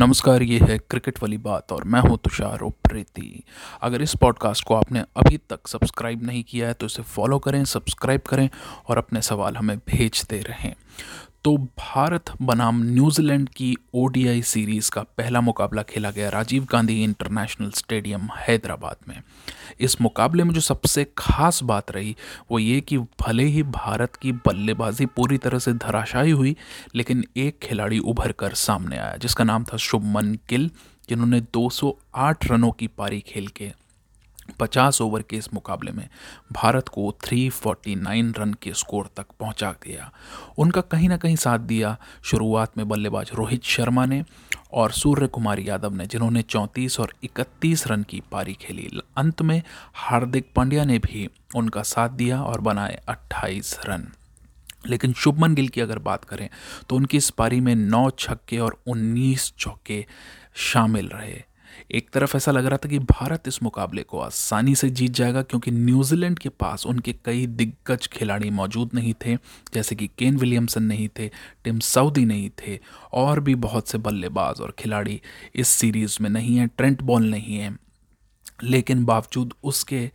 नमस्कार, ये है क्रिकेट वाली बात और मैं हूँ तुषार उप्रेती। अगर इस पॉडकास्ट को आपने अभी तक सब्सक्राइब नहीं किया है तो इसे फॉलो करें सब्सक्राइब करें और अपने सवाल हमें भेजते रहें। तो भारत बनाम न्यूजीलैंड की ओडीआई सीरीज़ का पहला मुकाबला खेला गया राजीव गांधी इंटरनेशनल स्टेडियम हैदराबाद में। इस मुकाबले में जो सबसे खास बात रही, वो ये कि भले ही भारत की बल्लेबाजी पूरी तरह से धराशायी हुई, लेकिन एक खिलाड़ी उभर कर सामने आया, जिसका नाम था शुभमन गिल, जिन्होंने 208 रनों की पारी खेल के 50 ओवर के इस मुकाबले में भारत को 349 रन के स्कोर तक पहुँचा दिया। उनका कहीं ना कहीं साथ दिया। शुरुआत में बल्लेबाज रोहित शर्मा ने और सूर्य कुमार यादव ने, जिन्होंने 34 और 31 रन की पारी खेली। अंत में हार्दिक पांड्या ने भी उनका साथ दिया और बनाए 28 रन। लेकिन शुभमन गिल की अगर बात करें तो उनकी इस पारी में नौ छक्के और 19 चौके शामिल रहे। एक तरफ़ ऐसा लग रहा था कि भारत इस मुकाबले को आसानी से जीत जाएगा, क्योंकि न्यूजीलैंड के पास उनके कई दिग्गज खिलाड़ी मौजूद नहीं थे, जैसे कि केन विलियमसन नहीं थे, टिम साउदी नहीं थे, और भी बहुत से बल्लेबाज और खिलाड़ी इस सीरीज़ में नहीं हैं, ट्रेंट बॉल नहीं है। लेकिन बावजूद उसके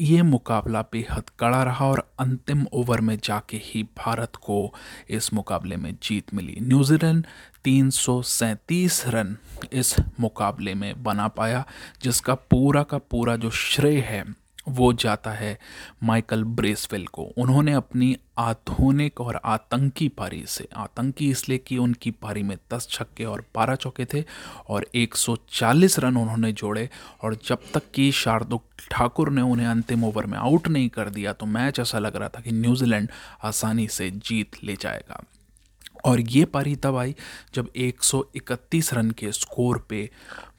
ये मुकाबला बेहद कड़ा रहा और अंतिम ओवर में जाके ही भारत को इस मुकाबले में जीत मिली। न्यूजीलैंड तीन सौ सैंतीस रन इस मुकाबले में बना पाया, जिसका पूरा का पूरा जो श्रेय है वो जाता है माइकल ब्रेसवेल को। उन्होंने अपनी आधुनिक और आतंकी पारी से, आतंकी इसलिए कि उनकी पारी में 10 छक्के और 12 चौके थे और 140 रन उन्होंने जोड़े और जब तक कि शार्दुल ठाकुर ने उन्हें अंतिम ओवर में आउट नहीं कर दिया तो मैच ऐसा लग रहा था कि न्यूजीलैंड आसानी से जीत ले जाएगा। और ये पारी तब आई जब 131 रन के स्कोर पे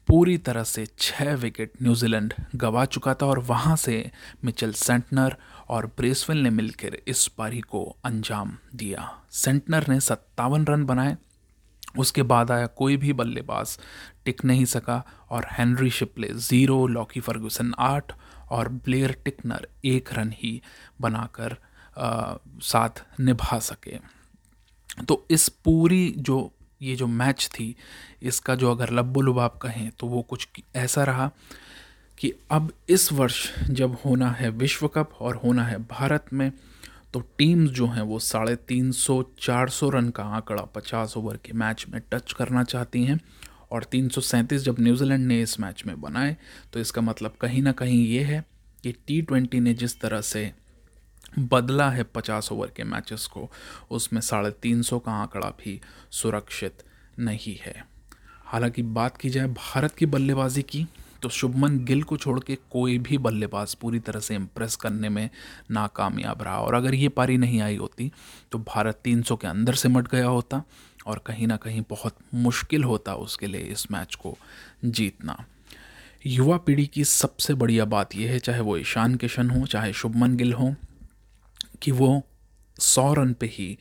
पूरी तरह से छः विकेट न्यूजीलैंड गवा चुका था और वहाँ से मिचेल सेंटनर और ब्रेसवेल ने मिलकर इस पारी को अंजाम दिया। सेंटनर ने सत्तावन रन बनाए, उसके बाद आया कोई भी बल्लेबाज, टिक नहीं सका और Henry Shipley zero, Lockie Ferguson आठ और ब्लेयर टिकनर एक रन ही बनाकर साथ निभा सके। तो इस पूरी जो ये जो मैच थी, इसका जो अगर लब्बो लुबाब कहें तो वो कुछ ऐसा रहा कि अब इस वर्ष जब होना है विश्व कप और होना है भारत में तो टीम्स जो हैं वो साढ़े तीन सौ, चार सौ रन का आंकड़ा पचास ओवर के मैच में टच करना चाहती हैं और तीन सौ सैंतीस जब न्यूजीलैंड ने इस मैच में बनाए तो इसका मतलब कहीं ना कहीं ये है कि टी ट्वेंटी ने जिस तरह से बदला है पचास ओवर के मैचेस को। उसमें साढ़े तीन सौ का आंकड़ा भी सुरक्षित नहीं है। हालाँकि बात की जाए भारत की बल्लेबाजी की तो शुभमन गिल को छोड़ के कोई भी बल्लेबाज पूरी तरह से इम्प्रेस करने में नाकामयाब रहा। और अगर ये पारी नहीं आई होती तो भारत 300 के अंदर सिमट गया होता और कहीं ना कहीं बहुत मुश्किल होता उसके लिए इस मैच को जीतना। युवा पीढ़ी की सबसे बढ़िया बात यह है, चाहे वो ईशान किशन हो, चाहे शुभमन गिल हो कि वो सौ रन पे ही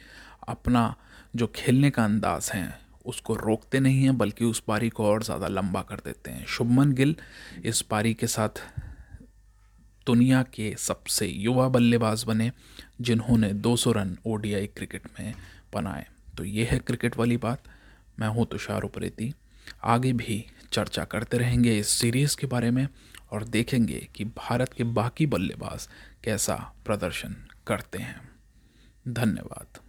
अपना जो खेलने का अंदाज है, उसको रोकते नहीं हैं, बल्कि उस पारी को और ज़्यादा लंबा कर देते हैं। शुभमन गिल इस पारी के साथ दुनिया के सबसे युवा बल्लेबाज बने, जिन्होंने 200 रन ओडीआई क्रिकेट में बनाए। तो ये है क्रिकेट वाली बात। मैं हूँ तुषार उपरेती। आगे भी चर्चा करते रहेंगे इस सीरीज़ के बारे में और देखेंगे कि भारत के बाकी बल्लेबाज कैसा प्रदर्शन करते हैं। धन्यवाद।